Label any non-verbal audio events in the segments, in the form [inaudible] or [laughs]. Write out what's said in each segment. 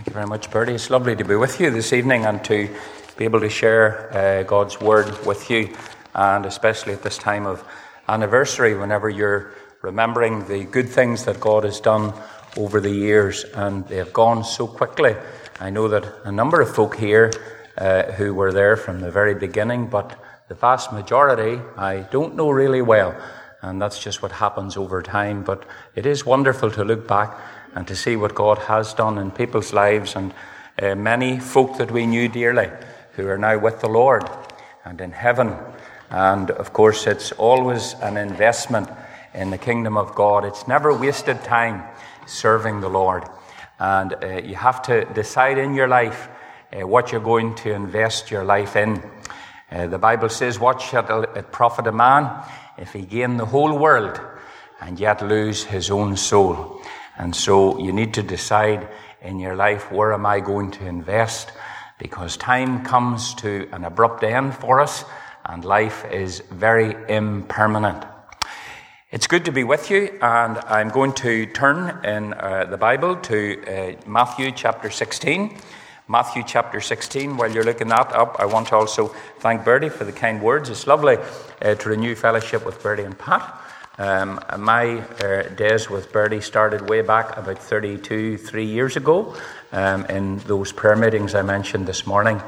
Thank you very much, Bertie. It's lovely to be with you this evening and to be able to share uh, God's Word with you, and especially at this time of anniversary, whenever you're remembering the good things that God has done over the years, and they have gone so quickly. I know that a number of folk here uh, who were there from the very beginning, but the vast majority I don't know really well, and that's just what happens over time. But it is wonderful to look back and to see what God has done in people's lives, and uh, many folk that we knew dearly who are now with the Lord and in heaven. And of course, it's always an investment in the kingdom of God. It's never wasted time serving the Lord. And uh, you have to decide in your life uh, what you're going to invest your life in. Uh, the Bible says, What shall it profit a man if he gain the whole world and yet lose his own soul? And so you need to decide in your life, where am I going to invest? Because time comes to an abrupt end for us and life is very impermanent. It's good to be with you, and I'm going to turn in uh, the Bible to uh, Matthew chapter 16. Matthew chapter 16. While you're looking that up, I want to also thank Bertie for the kind words. It's lovely uh, to renew fellowship with Bertie and Pat. Um, my uh, days with Bertie started way back about 32, three years ago um, in those prayer meetings I mentioned this morning.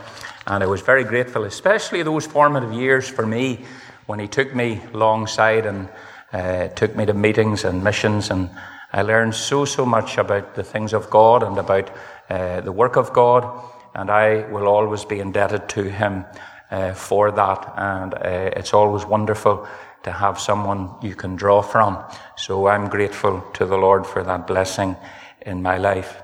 And I was very grateful, especially those formative years for me when he took me alongside and uh, took me to meetings and missions, and I learned so, so much about the things of God and about uh, the work of God, and I will always be indebted to him uh, for that. And uh, it's always wonderful to have someone you can draw from. So I'm grateful to the Lord for that blessing in my life.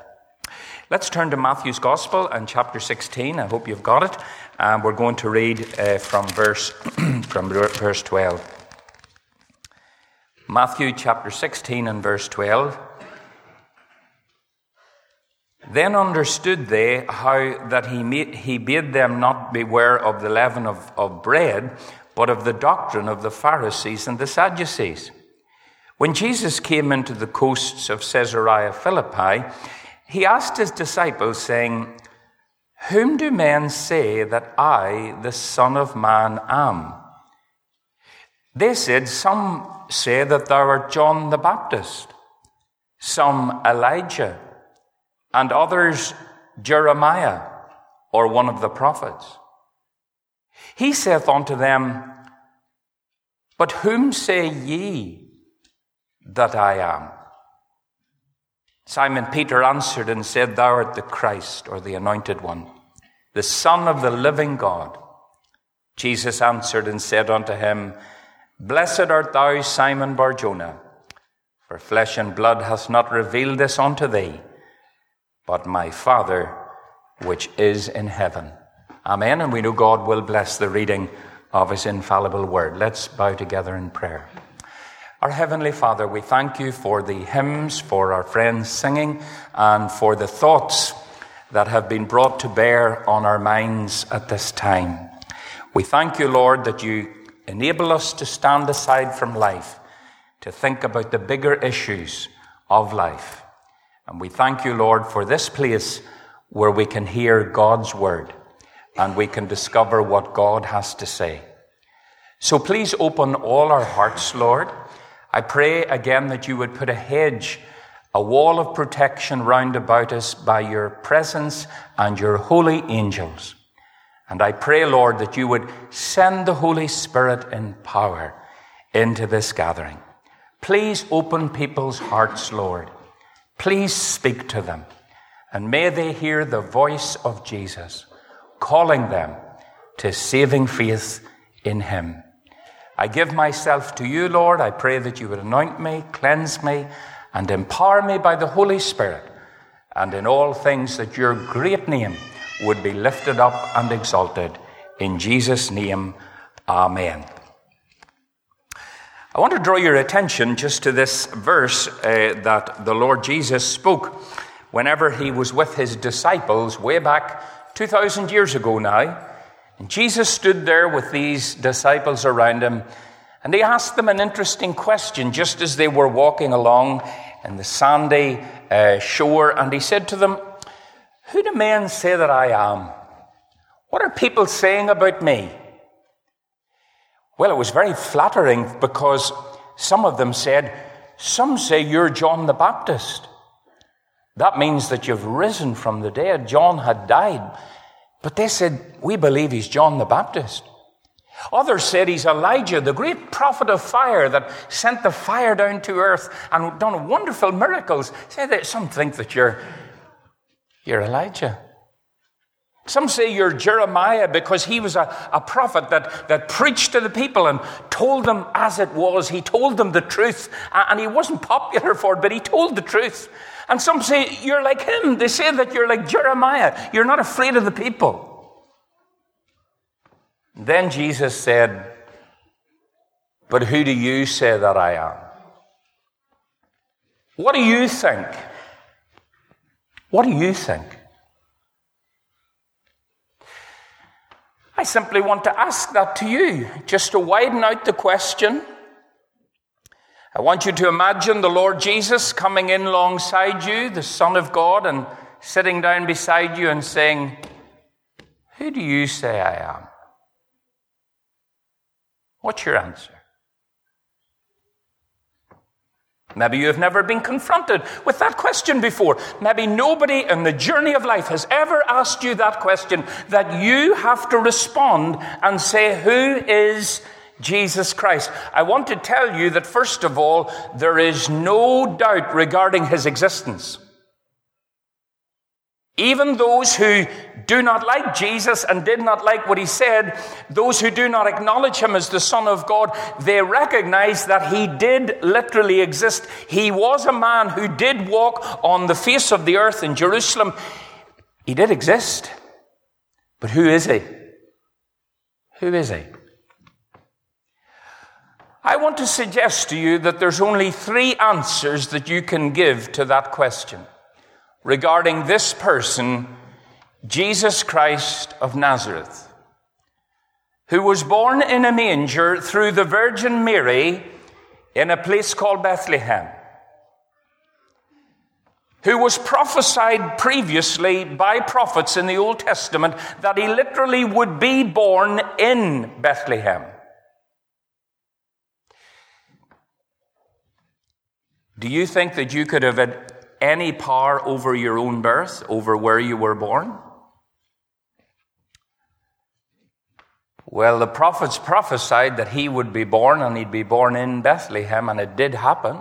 Let's turn to Matthew's Gospel and chapter 16. I hope you've got it. And we're going to read uh, from verse [clears throat] from verse 12. Matthew chapter 16 and verse 12. Then understood they how that he, made, he bade them not beware of the leaven of, of bread, but of the doctrine of the Pharisees and the Sadducees. When Jesus came into the coasts of Caesarea Philippi, he asked his disciples, saying, Whom do men say that I, the Son of Man, am? They said, Some say that thou art John the Baptist, some Elijah, and others Jeremiah or one of the prophets. He saith unto them, But whom say ye that I am? Simon Peter answered and said, Thou art the Christ, or the anointed one, the Son of the living God. Jesus answered and said unto him, Blessed art thou, Simon Barjona, for flesh and blood hath not revealed this unto thee, but my Father which is in heaven. Amen. And we know God will bless the reading of his infallible word. Let's bow together in prayer. Our Heavenly Father, we thank you for the hymns, for our friends singing, and for the thoughts that have been brought to bear on our minds at this time. We thank you, Lord, that you Enable us to stand aside from life, to think about the bigger issues of life. And we thank you, Lord, for this place where we can hear God's word and we can discover what God has to say. So please open all our hearts, Lord. I pray again that you would put a hedge, a wall of protection round about us by your presence and your holy angels. And I pray, Lord, that you would send the Holy Spirit in power into this gathering. Please open people's hearts, Lord. Please speak to them. And may they hear the voice of Jesus calling them to saving faith in Him. I give myself to you, Lord. I pray that you would anoint me, cleanse me, and empower me by the Holy Spirit, and in all things that your great name would be lifted up and exalted. In Jesus' name, Amen. I want to draw your attention just to this verse uh, that the Lord Jesus spoke whenever he was with his disciples way back 2,000 years ago now. And Jesus stood there with these disciples around him, and he asked them an interesting question just as they were walking along in the sandy uh, shore. And he said to them, Who do men say that I am? What are people saying about me? Well, it was very flattering because some of them said, Some say you're John the Baptist. That means that you've risen from the dead. John had died. But they said, We believe he's John the Baptist. Others said he's Elijah, the great prophet of fire that sent the fire down to earth and done wonderful miracles. Say that some think that you're, you're Elijah. Some say you're Jeremiah because he was a, a prophet that, that preached to the people and told them as it was. He told them the truth, and he wasn't popular for it, but he told the truth. And some say you're like him. They say that you're like Jeremiah. You're not afraid of the people. Then Jesus said, But who do you say that I am? What do you think? What do you think? I simply want to ask that to you, just to widen out the question. I want you to imagine the Lord Jesus coming in alongside you, the Son of God, and sitting down beside you and saying, Who do you say I am? What's your answer? Maybe you have never been confronted with that question before. Maybe nobody in the journey of life has ever asked you that question that you have to respond and say, Who is Jesus Christ? I want to tell you that, first of all, there is no doubt regarding his existence. Even those who do not like Jesus and did not like what he said, those who do not acknowledge him as the Son of God, they recognize that he did literally exist. He was a man who did walk on the face of the earth in Jerusalem. He did exist. But who is he? Who is he? I want to suggest to you that there's only three answers that you can give to that question regarding this person, Jesus Christ of Nazareth, who was born in a manger through the Virgin Mary in a place called Bethlehem, who was prophesied previously by prophets in the Old Testament that he literally would be born in Bethlehem. Do you think that you could have any power over your own birth, over where you were born? Well, the prophets prophesied that he would be born and he'd be born in Bethlehem, and it did happen.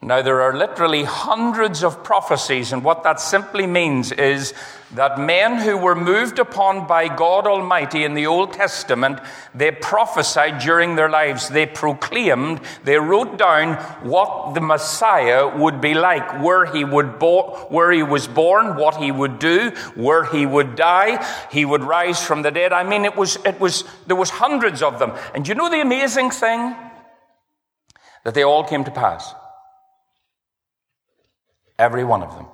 Now, there are literally hundreds of prophecies, and what that simply means is that men who were moved upon by God Almighty in the Old Testament, they prophesied during their lives. They proclaimed, they wrote down what the Messiah would be like, where he would bo- where he was born, what he would do, where he would die, he would rise from the dead. I mean, it was, it was, there was hundreds of them. And you know the amazing thing? That they all came to pass. Every one of them.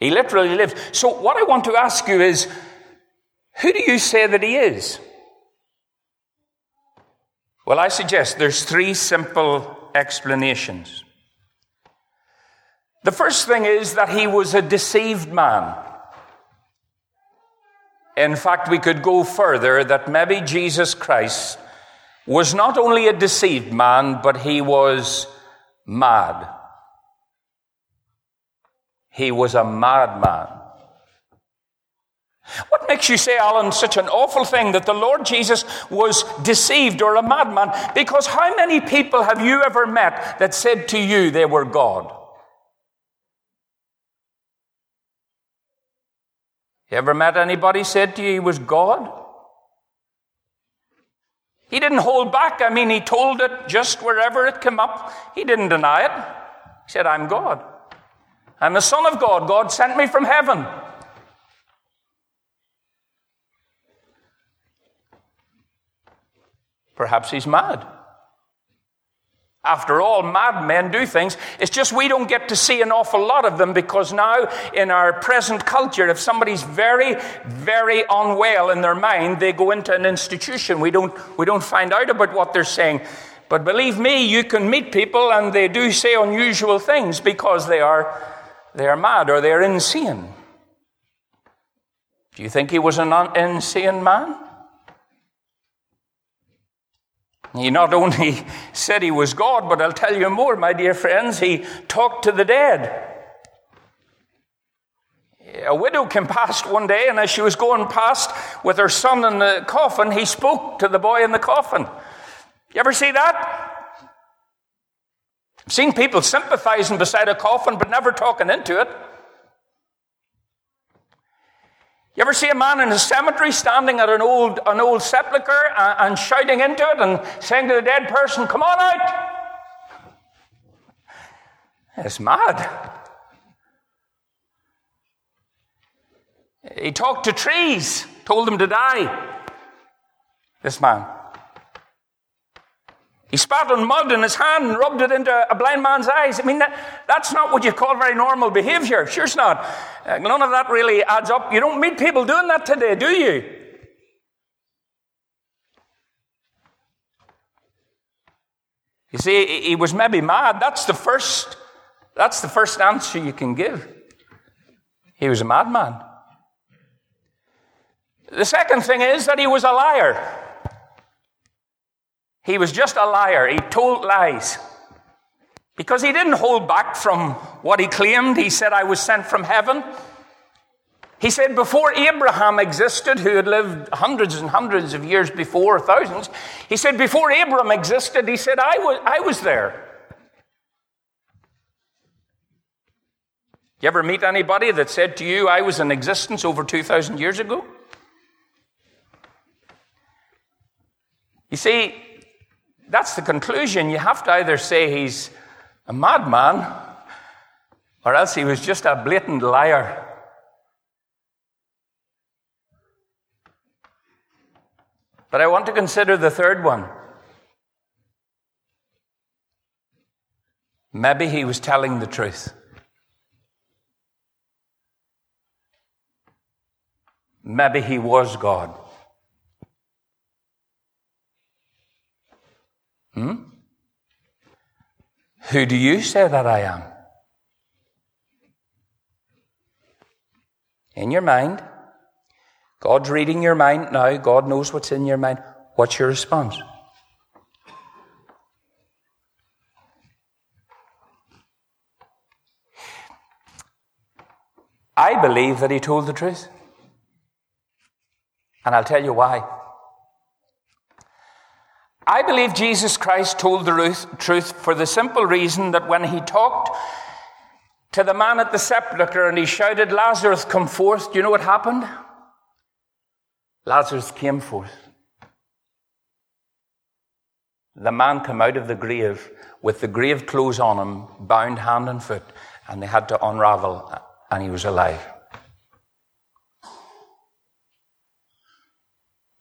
He literally lived. So, what I want to ask you is who do you say that he is? Well, I suggest there's three simple explanations. The first thing is that he was a deceived man. In fact, we could go further that maybe Jesus Christ was not only a deceived man, but he was mad. He was a madman. What makes you say, Alan, such an awful thing that the Lord Jesus was deceived or a madman? Because how many people have you ever met that said to you they were God? You ever met anybody said to you he was God? He didn't hold back. I mean, he told it just wherever it came up. He didn't deny it. He said, I'm God. I'm the Son of God. God sent me from heaven. Perhaps he's mad. After all, madmen do things. It's just we don't get to see an awful lot of them because now, in our present culture, if somebody's very, very unwell in their mind, they go into an institution. We don't, we don't find out about what they're saying. But believe me, you can meet people and they do say unusual things because they are, they are mad or they're insane. Do you think he was an insane man? He not only [laughs] said he was God, but I'll tell you more, my dear friends, he talked to the dead. A widow came past one day, and as she was going past with her son in the coffin, he spoke to the boy in the coffin. You ever see that? I've seen people sympathizing beside a coffin, but never talking into it. You ever see a man in a cemetery standing at an old, an old sepulchre and, and shouting into it and saying to the dead person, Come on out? It's mad. He talked to trees, told them to die. This man. He spat on mud in his hand and rubbed it into a blind man's eyes. I mean, that, that's not what you call very normal behavior. Sure, it's not. Uh, none of that really adds up. You don't meet people doing that today, do you? You see, he was maybe mad. That's the first, that's the first answer you can give. He was a madman. The second thing is that he was a liar. He was just a liar. He told lies. Because he didn't hold back from what he claimed. He said, I was sent from heaven. He said, before Abraham existed, who had lived hundreds and hundreds of years before, thousands, he said, before Abraham existed, he said, I was, I was there. You ever meet anybody that said to you, I was in existence over 2,000 years ago? You see, that's the conclusion. You have to either say he's a madman or else he was just a blatant liar. But I want to consider the third one. Maybe he was telling the truth. Maybe he was God. Hmm? Who do you say that I am? In your mind. God's reading your mind now. God knows what's in your mind. What's your response? I believe that he told the truth. And I'll tell you why. I believe Jesus Christ told the truth for the simple reason that when he talked to the man at the sepulchre and he shouted, Lazarus, come forth, do you know what happened? Lazarus came forth. The man came out of the grave with the grave clothes on him, bound hand and foot, and they had to unravel, and he was alive.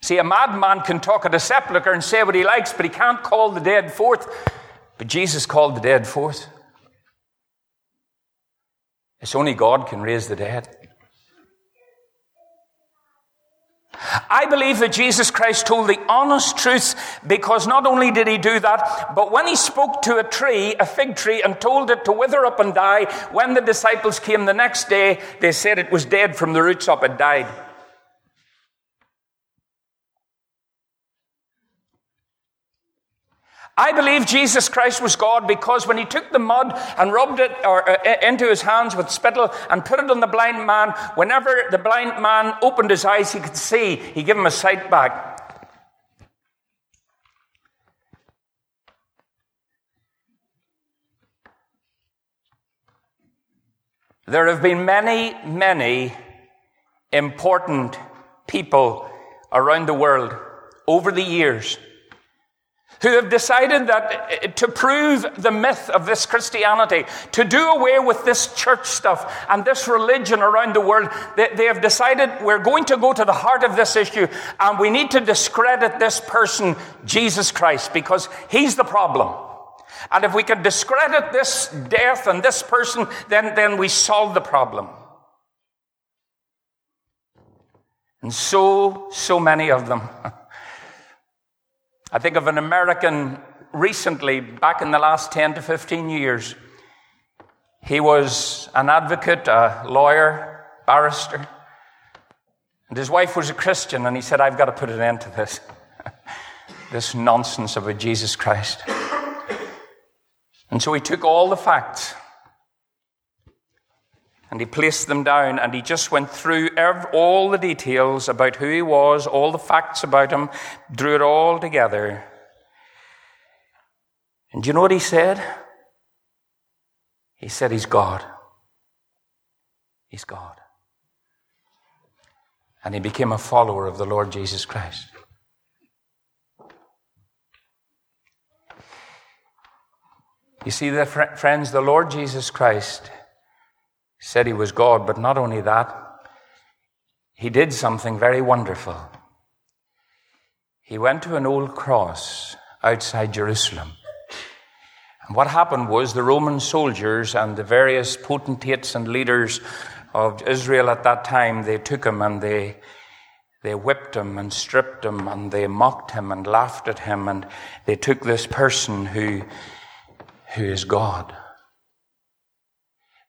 See, a madman can talk at a sepulchre and say what he likes, but he can't call the dead forth. But Jesus called the dead forth. It's only God can raise the dead. I believe that Jesus Christ told the honest truth because not only did he do that, but when he spoke to a tree, a fig tree, and told it to wither up and die, when the disciples came the next day, they said it was dead from the roots up, it died. I believe Jesus Christ was God because when he took the mud and rubbed it or, uh, into his hands with spittle and put it on the blind man, whenever the blind man opened his eyes, he could see. He gave him a sight back. There have been many, many important people around the world over the years who have decided that eh, to prove the myth of this Christianity, to do away with this church stuff and this religion around the world, they, they, have decided we're going to go to the heart of this issue and we need to discredit this person, Jesus Christ, because he's the problem. And if we can discredit this death and this person, then, then we solve the problem. And so, so many of them. [laughs] I think of an American recently, back in the last 10 to 15 years, he was an advocate, a lawyer, barrister. And his wife was a Christian, and he said, I've got to put an end to this. [laughs] this nonsense about Jesus Christ. And so he took all the facts and he placed them down and he just went through all the details about who he was, all the facts about him, drew it all together. And do you know what he said? He said he's God. He's God. And he became a follower of the Lord Jesus Christ. You see, the friends, the Lord Jesus Christ said he was God, but not only that, he did something very wonderful. He went to an old cross outside Jerusalem. And what happened was the Roman soldiers and the various potentates and leaders of Israel at that time, they took him and they, they whipped him and stripped him and they mocked him and laughed at him and they took this person who, who is God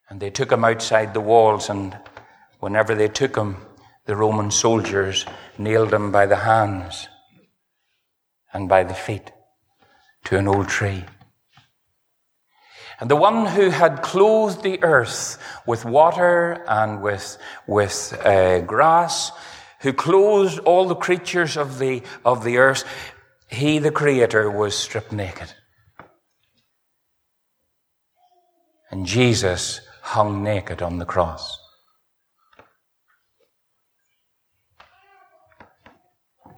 and they took him outside the walls, and whenever they took him, the Roman soldiers nailed him by the hands and by the feet to an old tree. And the one who had clothed the earth with water and with, with uh, grass, who clothed all the creatures of the, of the earth, he, the Creator, was stripped naked. And Jesus hung naked on the cross.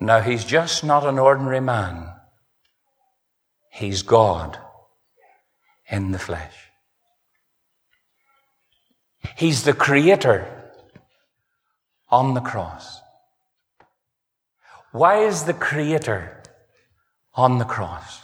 Now, he's just not an ordinary man. He's God in the flesh. He's the creator on the cross. Why is the creator on the cross?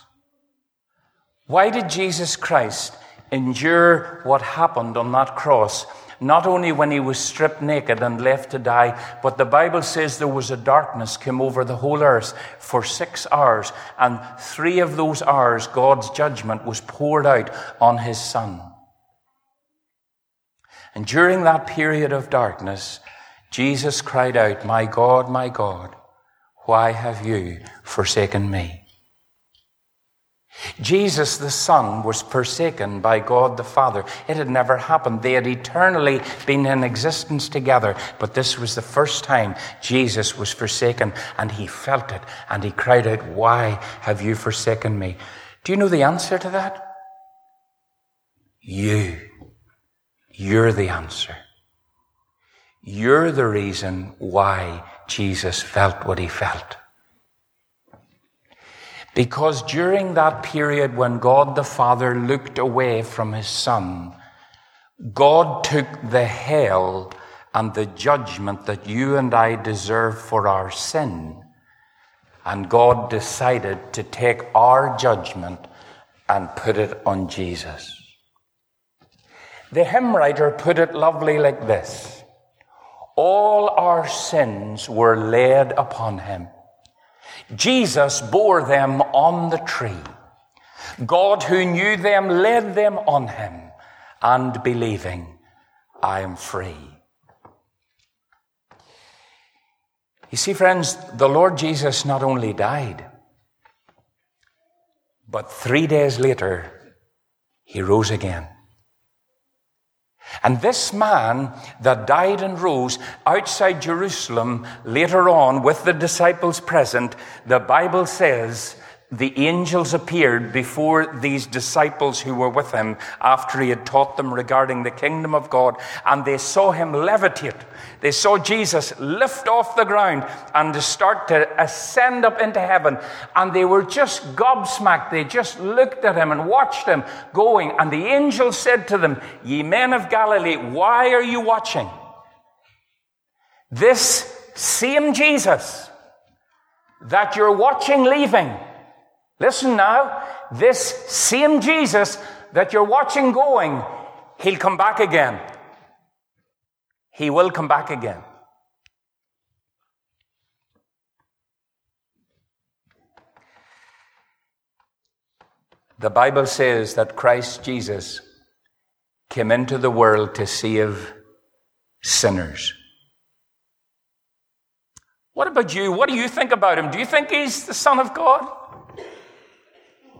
Why did Jesus Christ endure what happened on that cross. Not only when he was stripped naked and left to die, but the Bible says there was a darkness came over the whole earth for six hours, and three of those hours God's judgment was poured out on his son. And during that period of darkness, Jesus cried out, My God, my God, why have you forsaken me? Jesus the Son was forsaken by God the Father. It had never happened. They had eternally been in existence together, but this was the first time Jesus was forsaken and he felt it and he cried out, Why have you forsaken me? Do you know the answer to that? You. You're the answer. You're the reason why Jesus felt what he felt. Because during that period when God the Father looked away from his Son, God took the hell and the judgment that you and I deserve for our sin, and God decided to take our judgment and put it on Jesus. The hymn writer put it lovely like this All our sins were laid upon him. Jesus bore them on the tree. God who knew them led them on him, and believing, I am free. You see, friends, the Lord Jesus not only died, but three days later, he rose again. And this man that died and rose outside Jerusalem later on with the disciples present, the Bible says the angels appeared before these disciples who were with him after he had taught them regarding the kingdom of God, and they saw him levitate. They saw Jesus lift off the ground and start to ascend up into heaven, and they were just gobsmacked. They just looked at him and watched him going, and the angel said to them, Ye men of Galilee, why are you watching? This same Jesus that you're watching leaving Listen now, this same Jesus that you're watching going, he'll come back again. He will come back again. The Bible says that Christ Jesus came into the world to save sinners. What about you? What do you think about him? Do you think he's the Son of God?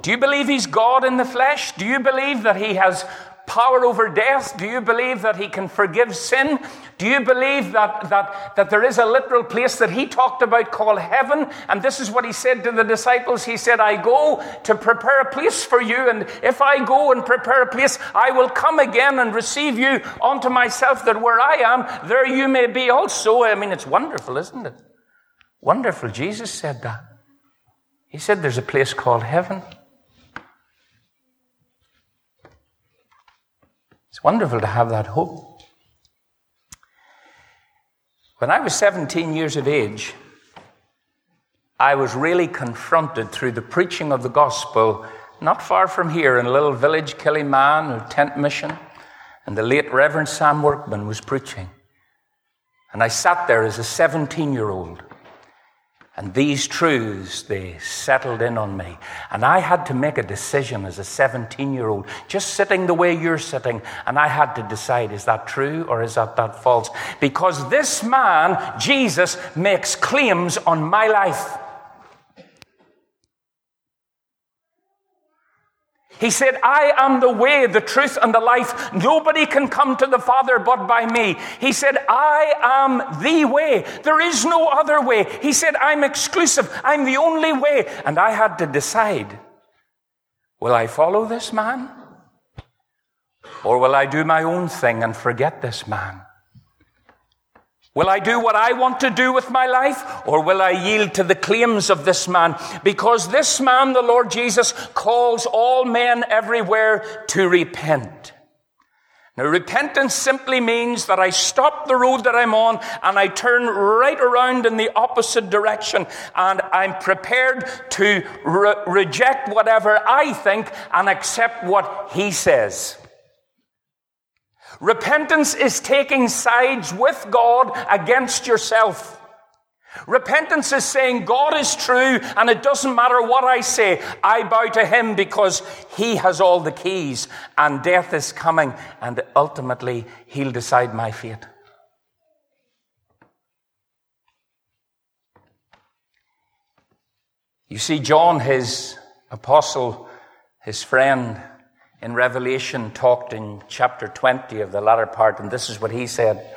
Do you believe he's God in the flesh? Do you believe that he has power over death? Do you believe that he can forgive sin? Do you believe that, that, that there is a literal place that he talked about called heaven? And this is what he said to the disciples. He said, I go to prepare a place for you, and if I go and prepare a place, I will come again and receive you unto myself, that where I am, there you may be also. I mean, it's wonderful, isn't it? Wonderful. Jesus said that. He said there's a place called heaven. It's wonderful to have that hope. When I was 17 years of age, I was really confronted through the preaching of the gospel not far from here in a little village, Killyman, a tent mission, and the late Reverend Sam Workman was preaching. And I sat there as a 17 year old and these truths, they settled in on me. And I had to make a decision as a 17 year old, just sitting the way you're sitting. And I had to decide, is that true or is that, that false? Because this man, Jesus, makes claims on my life. He said, I am the way, the truth, and the life. Nobody can come to the Father but by me. He said, I am the way. There is no other way. He said, I'm exclusive. I'm the only way. And I had to decide will I follow this man? Or will I do my own thing and forget this man? Will I do what I want to do with my life, or will I yield to the claims of this man? Because this man, the Lord Jesus, calls all men everywhere to repent. Now, repentance simply means that I stop the road that I'm on and I turn right around in the opposite direction and I'm prepared to re- reject whatever I think and accept what he says. Repentance is taking sides with God against yourself. Repentance is saying God is true and it doesn't matter what I say. I bow to Him because He has all the keys and death is coming and ultimately He'll decide my fate. You see, John, his apostle, his friend, in Revelation talked in chapter 20 of the latter part, and this is what he said.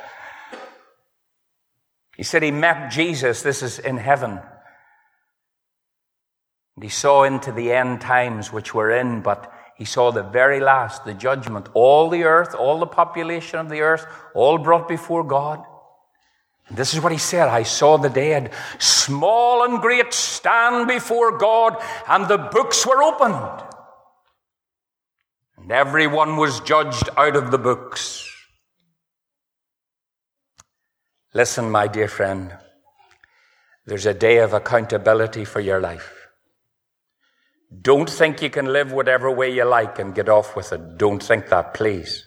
He said he met Jesus, this is in heaven. And he saw into the end times which we're in, but he saw the very last, the judgment. All the earth, all the population of the earth, all brought before God. And this is what he said I saw the dead, small and great, stand before God, and the books were opened. And everyone was judged out of the books. Listen, my dear friend, there's a day of accountability for your life. Don't think you can live whatever way you like and get off with it. Don't think that, please.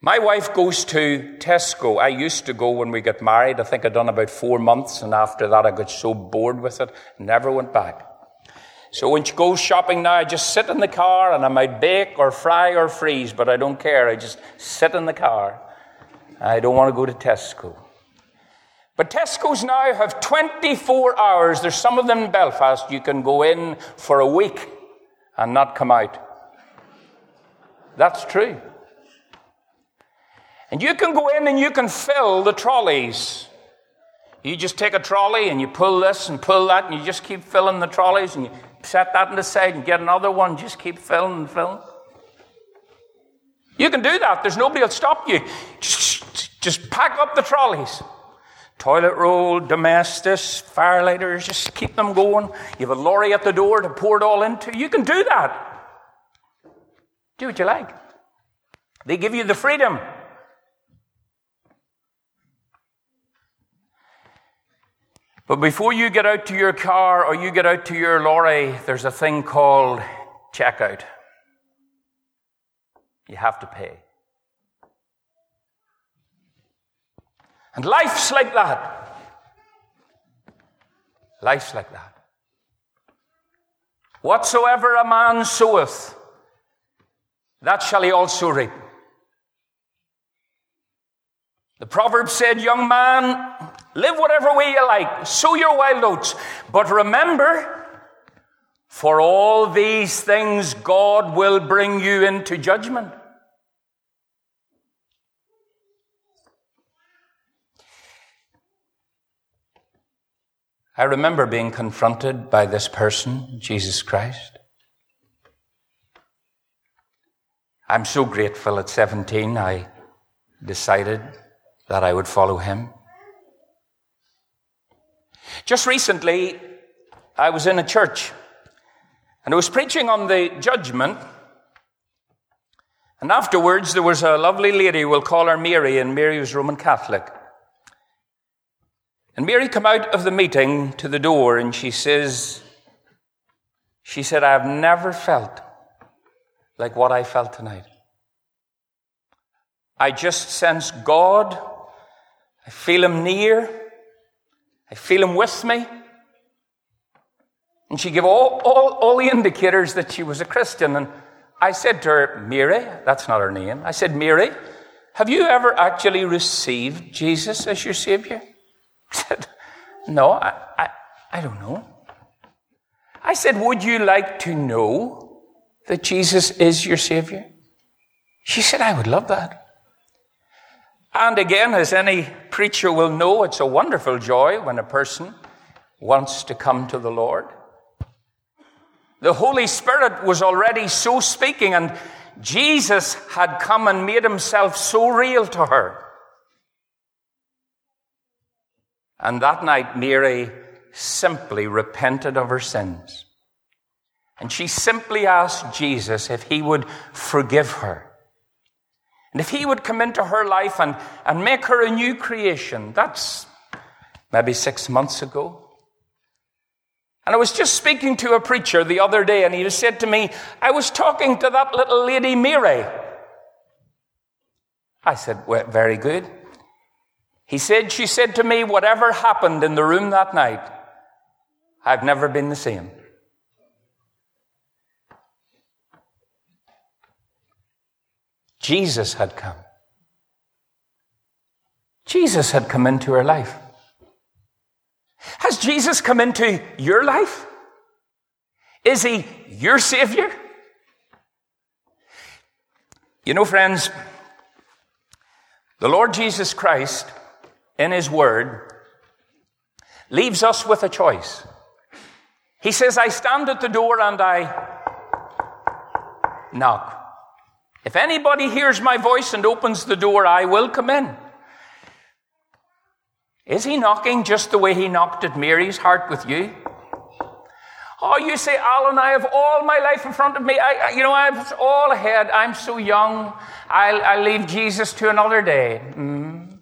My wife goes to Tesco. I used to go when we got married. I think I'd done about four months, and after that I got so bored with it, never went back. So when she goes shopping now, I just sit in the car and I might bake or fry or freeze, but I don't care. I just sit in the car. I don't want to go to Tesco. But Tesco's now have 24 hours. There's some of them in Belfast. You can go in for a week and not come out. That's true. And you can go in and you can fill the trolleys. You just take a trolley and you pull this and pull that, and you just keep filling the trolleys and you set that on the side and get another one. Just keep filling and filling. You can do that. There's nobody will stop you. Just, just pack up the trolleys. Toilet roll, domestics, firelighters, just keep them going. You have a lorry at the door to pour it all into. You can do that. Do what you like. They give you the freedom. But before you get out to your car or you get out to your lorry, there's a thing called checkout. You have to pay. And life's like that. Life's like that. Whatsoever a man soweth, that shall he also reap. The proverb said, Young man, live whatever way you like, sow your wild oats, but remember, for all these things God will bring you into judgment. I remember being confronted by this person, Jesus Christ. I'm so grateful at 17 I decided that I would follow him. Just recently, I was in a church and I was preaching on the judgment. And afterwards, there was a lovely lady, we'll call her Mary, and Mary was Roman Catholic. And Mary came out of the meeting to the door and she says, she said, I have never felt like what I felt tonight. I just sense God. I feel Him near. I feel Him with me. And she gave all, all, all the indicators that she was a Christian. And I said to her, Mary, that's not her name. I said, Mary, have you ever actually received Jesus as your Savior? She said, No, I, I, I don't know. I said, Would you like to know that Jesus is your Savior? She said, I would love that. And again, as any preacher will know, it's a wonderful joy when a person wants to come to the Lord. The Holy Spirit was already so speaking, and Jesus had come and made himself so real to her. And that night, Mary simply repented of her sins. And she simply asked Jesus if he would forgive her. And if he would come into her life and, and make her a new creation. That's maybe six months ago. And I was just speaking to a preacher the other day, and he said to me, I was talking to that little lady Mary. I said, well, very good. He said, She said to me, Whatever happened in the room that night, I've never been the same. Jesus had come. Jesus had come into her life. Has Jesus come into your life? Is he your Savior? You know, friends, the Lord Jesus Christ in His Word leaves us with a choice. He says, I stand at the door and I knock. If anybody hears my voice and opens the door, I will come in. Is he knocking just the way he knocked at Mary's heart with you? Oh, you say, Alan, I have all my life in front of me. I, you know, I have all ahead. I'm so young. I'll, I'll leave Jesus to another day. Mm.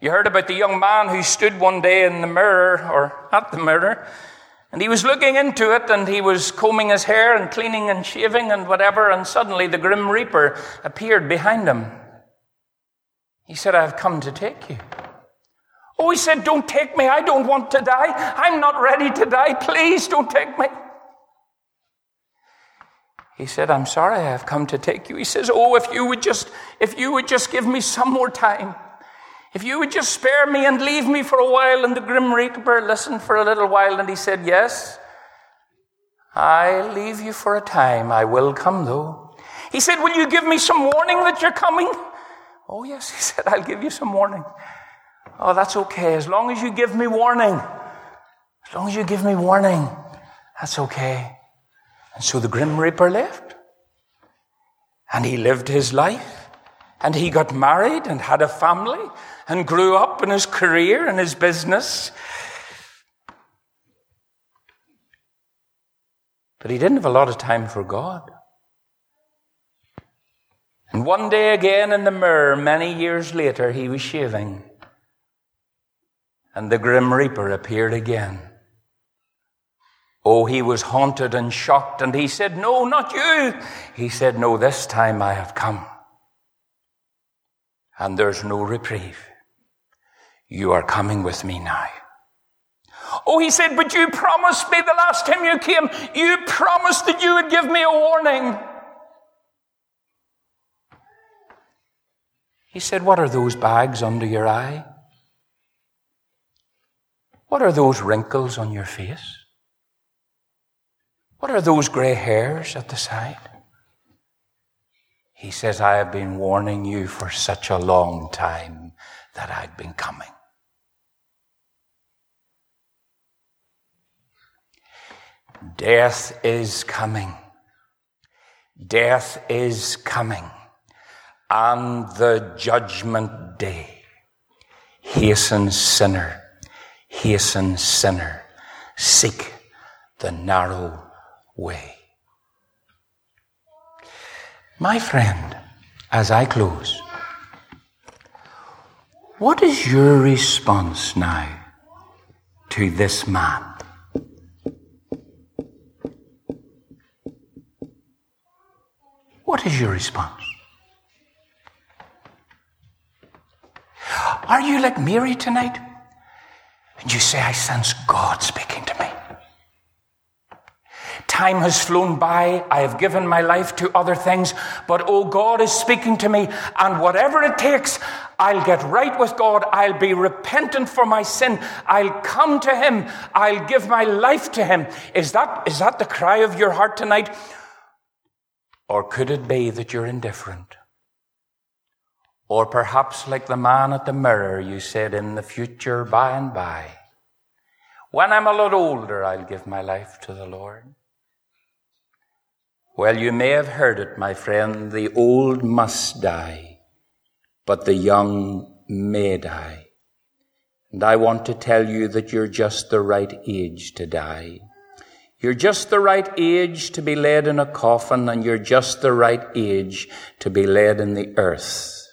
You heard about the young man who stood one day in the mirror, or at the mirror, and he was looking into it and he was combing his hair and cleaning and shaving and whatever, and suddenly the grim reaper appeared behind him. He said, I have come to take you. Oh, he said, Don't take me. I don't want to die. I'm not ready to die. Please don't take me. He said, I'm sorry, I have come to take you. He says, Oh, if you would just, if you would just give me some more time. If you would just spare me and leave me for a while. And the Grim Reaper listened for a little while and he said, Yes, I'll leave you for a time. I will come though. He said, Will you give me some warning that you're coming? Oh, yes, [laughs] he said, I'll give you some warning. Oh, that's okay. As long as you give me warning. As long as you give me warning, that's okay. And so the Grim Reaper left. And he lived his life. And he got married and had a family and grew up in his career and his business. But he didn't have a lot of time for God. And one day again in the mirror, many years later, he was shaving. And the grim reaper appeared again. Oh, he was haunted and shocked, and he said, No, not you. He said, No, this time I have come. And there's no reprieve. You are coming with me now. Oh, he said, but you promised me the last time you came, you promised that you would give me a warning. He said, What are those bags under your eye? What are those wrinkles on your face? What are those grey hairs at the side? He says, I have been warning you for such a long time that I've been coming. Death is coming. Death is coming. And the judgment day. Hasten, sinner. Hasten, sinner. Seek the narrow way. My friend, as I close, what is your response now to this man? What is your response? Are you like Mary tonight? And you say, I sense God speaking to me. Time has flown by. I have given my life to other things, but oh, God is speaking to me, and whatever it takes, I'll get right with God. I'll be repentant for my sin. I'll come to Him. I'll give my life to Him. Is that, is that the cry of your heart tonight? Or could it be that you're indifferent? Or perhaps, like the man at the mirror, you said, in the future, by and by, when I'm a lot older, I'll give my life to the Lord. Well, you may have heard it, my friend. The old must die, but the young may die. And I want to tell you that you're just the right age to die. You're just the right age to be laid in a coffin, and you're just the right age to be laid in the earth.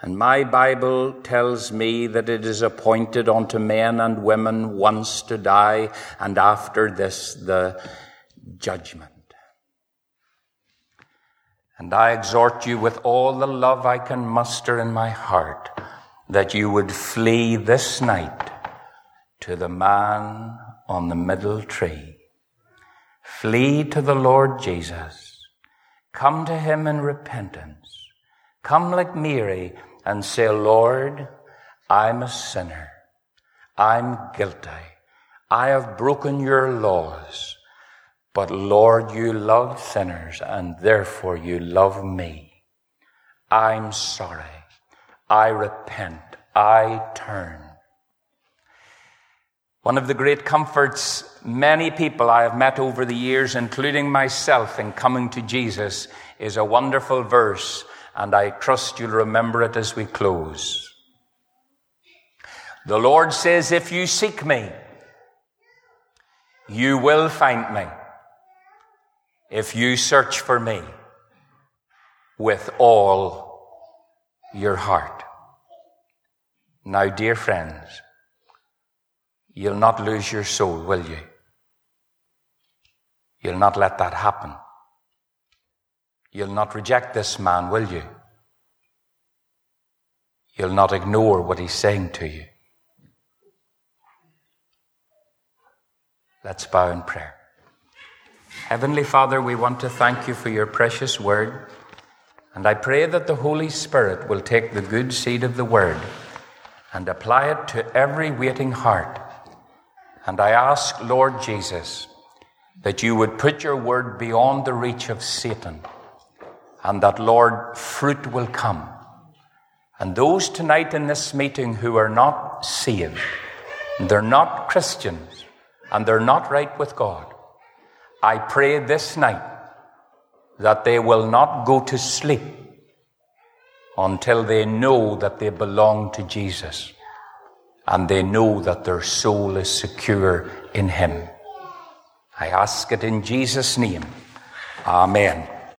And my Bible tells me that it is appointed unto men and women once to die, and after this, the judgment. And I exhort you with all the love I can muster in my heart that you would flee this night to the man on the middle tree. Flee to the Lord Jesus. Come to him in repentance. Come like Mary and say, Lord, I'm a sinner. I'm guilty. I have broken your laws. But Lord, you love sinners and therefore you love me. I'm sorry. I repent. I turn. One of the great comforts many people I have met over the years, including myself, in coming to Jesus, is a wonderful verse, and I trust you'll remember it as we close. The Lord says, If you seek me, you will find me. If you search for me with all your heart. Now, dear friends, You'll not lose your soul, will you? You'll not let that happen. You'll not reject this man, will you? You'll not ignore what he's saying to you. Let's bow in prayer. Heavenly Father, we want to thank you for your precious word. And I pray that the Holy Spirit will take the good seed of the word and apply it to every waiting heart and I ask, Lord Jesus, that you would put your word beyond the reach of Satan, and that, Lord, fruit will come. And those tonight in this meeting who are not saved, they're not Christians, and they're not right with God, I pray this night that they will not go to sleep until they know that they belong to Jesus and they know that their soul is secure in Him. I ask it in Jesus' name. Amen.